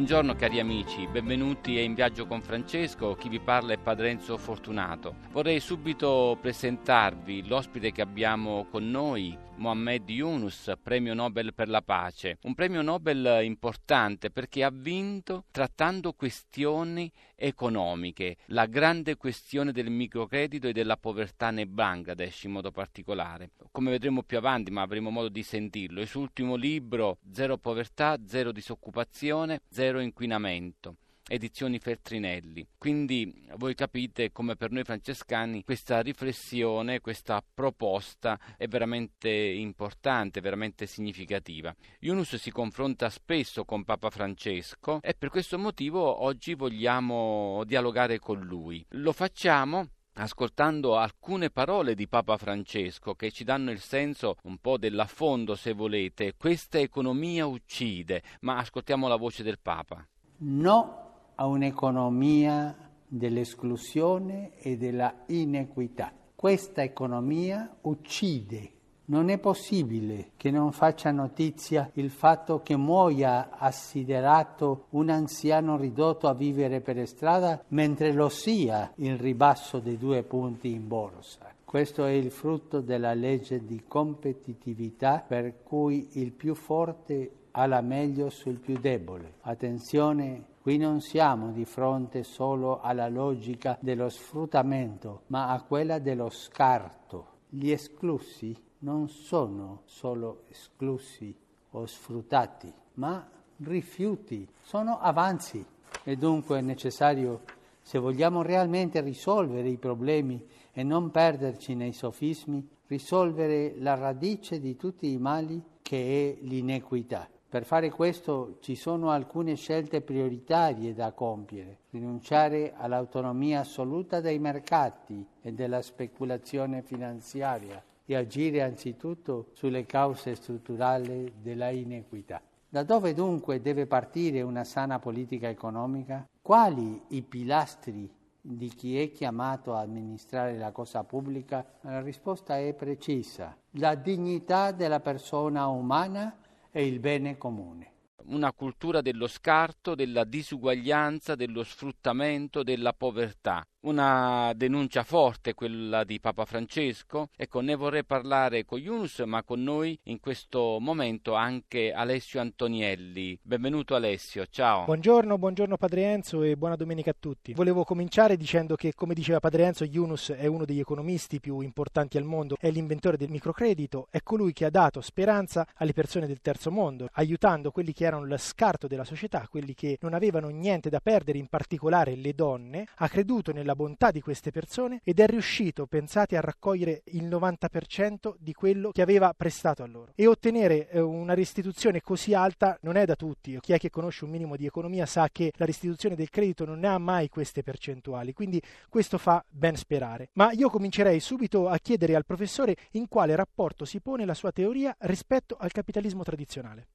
Buongiorno cari amici, benvenuti a In Viaggio con Francesco, chi vi parla è Padre Enzo Fortunato. Vorrei subito presentarvi l'ospite che abbiamo con noi, Mohamed Yunus, premio Nobel per la pace. Un premio Nobel importante perché ha vinto trattando questioni economiche, la grande questione del microcredito e della povertà nel Bangladesh in modo particolare. Come vedremo più avanti, ma avremo modo di sentirlo, il suo ultimo libro Zero povertà, zero disoccupazione, zero inquinamento edizioni Feltrinelli. Quindi voi capite come per noi francescani questa riflessione, questa proposta è veramente importante, veramente significativa. Yunus si confronta spesso con Papa Francesco e per questo motivo oggi vogliamo dialogare con lui. Lo facciamo ascoltando alcune parole di Papa Francesco che ci danno il senso un po' dell'affondo, se volete. Questa economia uccide, ma ascoltiamo la voce del Papa. No a un'economia dell'esclusione e della inequità. Questa economia uccide. Non è possibile che non faccia notizia il fatto che muoia assiderato un anziano ridotto a vivere per strada mentre lo sia il ribasso dei due punti in borsa. Questo è il frutto della legge di competitività per cui il più forte ha la meglio sul più debole. Attenzione Qui non siamo di fronte solo alla logica dello sfruttamento, ma a quella dello scarto. Gli esclusi non sono solo esclusi o sfruttati, ma rifiuti, sono avanzi e dunque è necessario, se vogliamo realmente risolvere i problemi e non perderci nei sofismi, risolvere la radice di tutti i mali che è l'inequità. Per fare questo ci sono alcune scelte prioritarie da compiere. Rinunciare all'autonomia assoluta dei mercati e della speculazione finanziaria e agire anzitutto sulle cause strutturali della inequità. Da dove dunque deve partire una sana politica economica? Quali i pilastri di chi è chiamato a amministrare la cosa pubblica? La risposta è precisa. La dignità della persona umana e il bene comune una cultura dello scarto, della disuguaglianza, dello sfruttamento, della povertà una denuncia forte quella di Papa Francesco. Ecco, ne vorrei parlare con Yunus, ma con noi in questo momento anche Alessio Antonielli. Benvenuto Alessio, ciao. Buongiorno, buongiorno Padre Enzo e buona domenica a tutti. Volevo cominciare dicendo che, come diceva Padre Enzo, Yunus è uno degli economisti più importanti al mondo, è l'inventore del microcredito, è colui che ha dato speranza alle persone del terzo mondo, aiutando quelli che erano lo scarto della società, quelli che non avevano niente da perdere, in particolare le donne, ha creduto nella la bontà di queste persone ed è riuscito, pensate, a raccogliere il 90% di quello che aveva prestato a loro. E ottenere eh, una restituzione così alta non è da tutti. Chi è che conosce un minimo di economia sa che la restituzione del credito non ha mai queste percentuali, quindi questo fa ben sperare. Ma io comincerei subito a chiedere al professore in quale rapporto si pone la sua teoria rispetto al capitalismo tradizionale.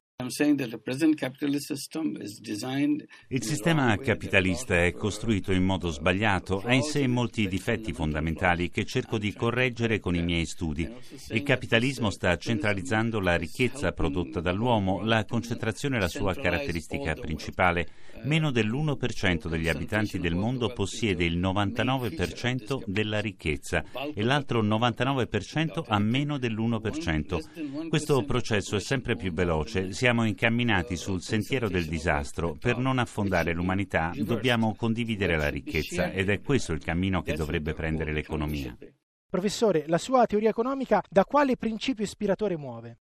Il sistema capitalista è costruito in modo sbagliato, ha in sé molti difetti fondamentali che cerco di correggere con i miei studi. Il capitalismo sta centralizzando la ricchezza prodotta dall'uomo, la concentrazione è la sua caratteristica principale. Meno dell'1% degli abitanti del mondo possiede il 99% della ricchezza e l'altro 99% ha meno dell'1%. Questo processo è sempre più veloce, siamo incamminati sul sentiero del disastro. Per non affondare l'umanità dobbiamo condividere la ricchezza ed è questo il cammino che dovrebbe prendere l'economia. Professore, la sua teoria economica da quale principio ispiratore muove?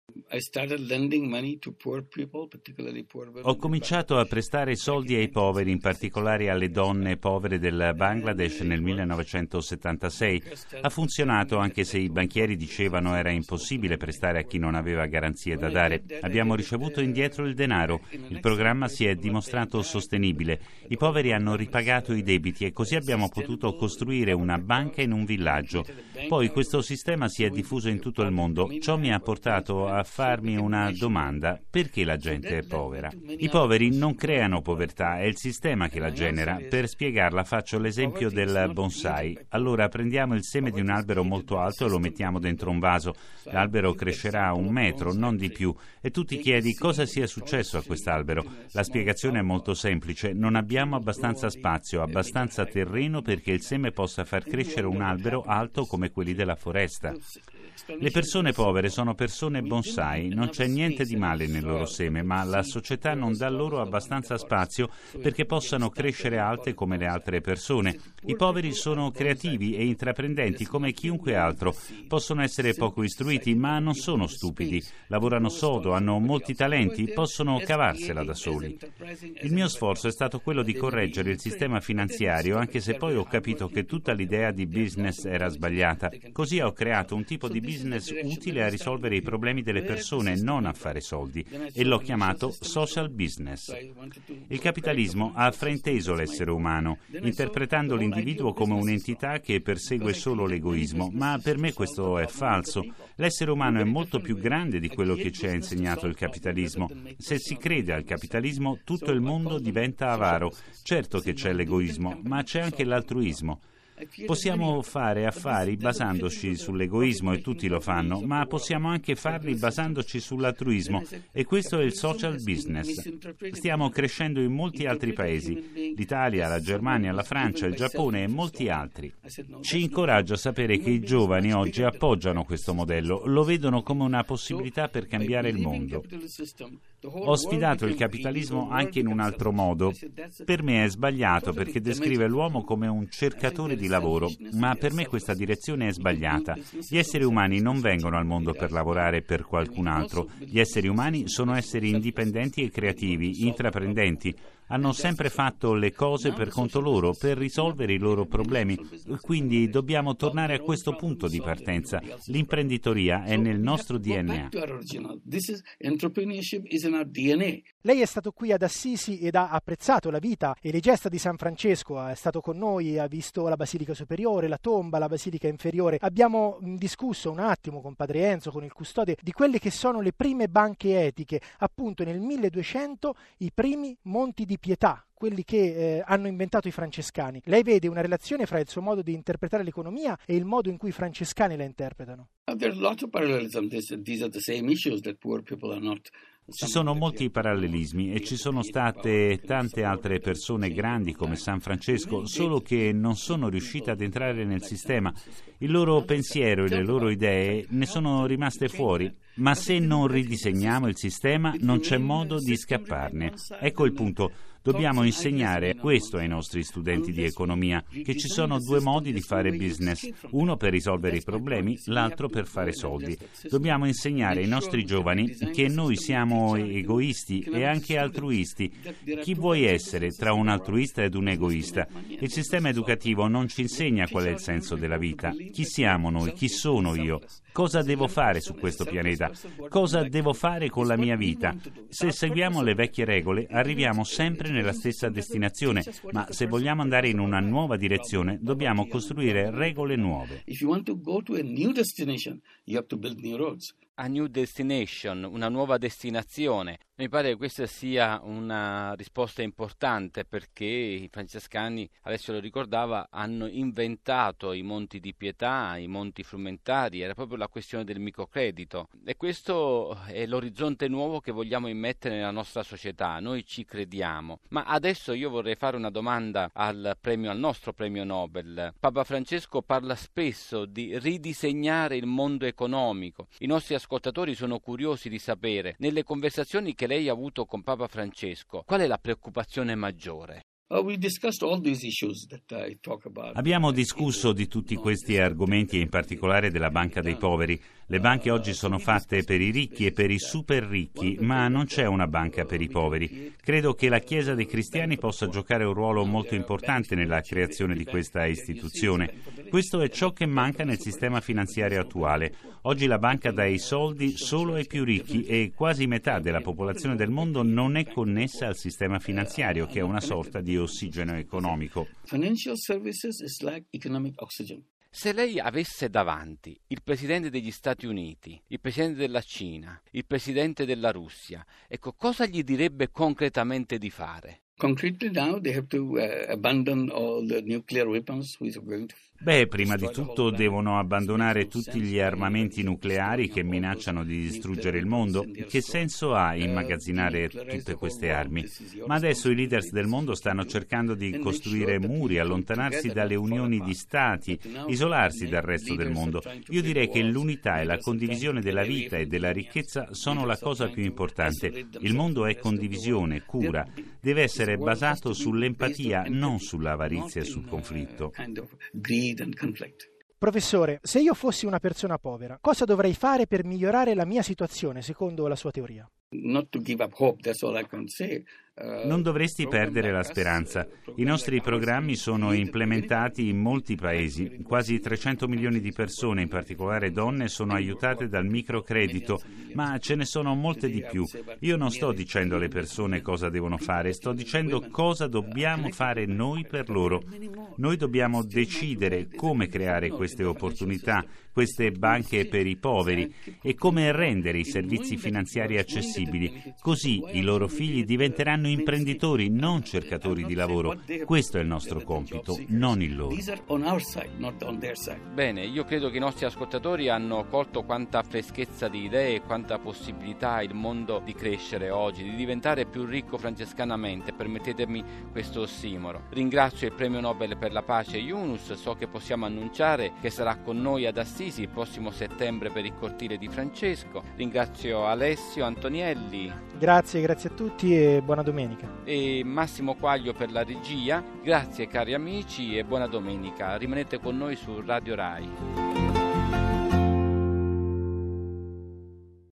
Ho cominciato a prestare soldi ai poveri, in particolare alle donne povere del Bangladesh nel 1976. Ha funzionato anche se i banchieri dicevano era impossibile prestare a chi non aveva garanzie da dare. Abbiamo ricevuto indietro il denaro. Il programma si è dimostrato sostenibile. I poveri hanno ripagato i debiti e così abbiamo potuto costruire una banca in un villaggio. Poi questo sistema si è diffuso in tutto il mondo. Ciò mi ha portato a farmi una domanda. Perché la gente è povera? I poveri non creano povertà, è il sistema che la genera. Per spiegarla faccio l'esempio del bonsai. Allora prendiamo il seme di un albero molto alto e lo mettiamo dentro un vaso. L'albero crescerà un metro, non di più. E tu ti chiedi cosa sia successo a quest'albero. La spiegazione è molto semplice. Non abbiamo abbastanza spazio, abbastanza terreno perché il seme possa far crescere un albero alto come quelli della foresta. Le persone povere sono persone bonsai, non c'è niente di male nel loro seme, ma la società non dà loro abbastanza spazio perché possano crescere alte come le altre persone. I poveri sono creativi e intraprendenti come chiunque altro, possono essere poco istruiti, ma non sono stupidi, lavorano sodo, hanno molti talenti, possono cavarsela da soli. Il mio sforzo è stato quello di correggere il sistema finanziario, anche se poi ho capito che tutta l'idea di business era sbagliata. Così ho creato un tipo di business utile a risolvere i problemi delle persone, non a fare soldi, e l'ho chiamato social business. Il capitalismo ha frainteso l'essere umano, interpretando l'individuo come un'entità che persegue solo l'egoismo, ma per me questo è falso. L'essere umano è molto più grande di quello che ci ha insegnato il capitalismo. Se si crede al capitalismo, tutto il mondo diventa avaro. Certo che c'è l'egoismo, ma c'è anche l'altruismo. Possiamo fare affari basandoci sull'egoismo e tutti lo fanno, ma possiamo anche farli basandoci sull'altruismo e questo è il social business. Stiamo crescendo in molti altri paesi, l'Italia, la Germania, la Francia, il Giappone e molti altri. Ci incoraggia sapere che i giovani oggi appoggiano questo modello, lo vedono come una possibilità per cambiare il mondo. Ho sfidato il capitalismo anche in un altro modo. Per me è sbagliato perché descrive l'uomo come un cercatore di lavoro, ma per me questa direzione è sbagliata. Gli esseri umani non vengono al mondo per lavorare per qualcun altro. Gli esseri umani sono esseri indipendenti e creativi, intraprendenti hanno sempre fatto le cose per conto loro, per risolvere i loro problemi. Quindi dobbiamo tornare a questo punto di partenza. L'imprenditoria è nel nostro DNA. Lei è stato qui ad Assisi ed ha apprezzato la vita e le gesta di San Francesco, è stato con noi, ha visto la Basilica Superiore, la tomba, la Basilica Inferiore. Abbiamo discusso un attimo con Padre Enzo, con il custode, di quelle che sono le prime banche etiche, appunto nel 1200 i primi monti di pietà, quelli che eh, hanno inventato i francescani. Lei vede una relazione fra il suo modo di interpretare l'economia e il modo in cui i francescani la interpretano? There's lots of parallelism. These are the same issues that poor people are not ci sono molti parallelismi e ci sono state tante altre persone grandi come San Francesco, solo che non sono riuscite ad entrare nel sistema. Il loro pensiero e le loro idee ne sono rimaste fuori. Ma se non ridisegniamo il sistema non c'è modo di scapparne. Ecco il punto. Dobbiamo insegnare questo ai nostri studenti di economia, che ci sono due modi di fare business, uno per risolvere i problemi, l'altro per fare soldi. Dobbiamo insegnare ai nostri giovani che noi siamo egoisti e anche altruisti. Chi vuoi essere tra un altruista ed un egoista? Il sistema educativo non ci insegna qual è il senso della vita. Chi siamo noi? Chi sono io? Cosa devo fare su questo pianeta? Cosa devo fare con la mia vita? Se seguiamo le vecchie regole arriviamo sempre nella stessa destinazione, ma se vogliamo andare in una nuova direzione dobbiamo costruire regole nuove. If you want to go to a new destination, you have to build new roads a new destination, una nuova destinazione. Mi pare che questa sia una risposta importante perché i francescani, adesso lo ricordava, hanno inventato i monti di pietà, i monti frumentari, era proprio la questione del microcredito e questo è l'orizzonte nuovo che vogliamo immettere nella nostra società, noi ci crediamo. Ma adesso io vorrei fare una domanda al, premio, al nostro premio Nobel. Papa Francesco parla spesso di ridisegnare il mondo economico. I nostri ascoltatori sono curiosi di sapere, nelle conversazioni che lei ha avuto con Papa Francesco, qual è la preoccupazione maggiore? Uh, Abbiamo discusso di tutti questi argomenti e in particolare della banca dei poveri. Le banche oggi sono fatte per i ricchi e per i super ricchi, ma non c'è una banca per i poveri. Credo che la Chiesa dei cristiani possa giocare un ruolo molto importante nella creazione di questa istituzione. Questo è ciò che manca nel sistema finanziario attuale. Oggi la banca dà i soldi solo ai più ricchi e quasi metà della popolazione del mondo non è connessa al sistema finanziario, che è una sorta di ossigeno economico. Se lei avesse davanti il Presidente degli Stati Uniti, il Presidente della Cina, il Presidente della Russia, ecco, cosa gli direbbe concretamente di fare? Concretely now they have to uh, abandon all the nuclear weapons which are going to Beh, prima di tutto devono abbandonare tutti gli armamenti nucleari che minacciano di distruggere il mondo. Che senso ha immagazzinare tutte queste armi? Ma adesso i leaders del mondo stanno cercando di costruire muri, allontanarsi dalle unioni di stati, isolarsi dal resto del mondo. Io direi che l'unità e la condivisione della vita e della ricchezza sono la cosa più importante. Il mondo è condivisione, cura, deve essere basato sull'empatia, non sull'avarizia e sul conflitto and conflict. Professore, se io fossi una persona povera, cosa dovrei fare per migliorare la mia situazione secondo la sua teoria? Say. Non dovresti perdere la speranza. I nostri programmi sono implementati in molti paesi. Quasi 300 milioni di persone, in particolare donne, sono aiutate dal microcredito, ma ce ne sono molte di più. Io non sto dicendo alle persone cosa devono fare, sto dicendo cosa dobbiamo fare noi per loro. Noi dobbiamo decidere come creare queste opportunità, queste banche per i poveri e come rendere i servizi finanziari accessibili. Così i loro figli diventeranno imprenditori, non cercatori di lavoro. Questo è il nostro compito, non il loro. Bene, io credo che i nostri ascoltatori hanno colto quanta freschezza di idee e quanta possibilità ha il mondo di crescere oggi, di diventare più ricco francescanamente, permettetemi questo ossimoro. Ringrazio il premio Nobel per la pace Yunus, so che possiamo annunciare che sarà con noi ad Assisi il prossimo settembre per il cortile di Francesco. Ringrazio Alessio Antonielli. Grazie, grazie a tutti e buona domenica domenica. E Massimo Quaglio per la regia. Grazie cari amici e buona domenica. Rimanete con noi su Radio Rai.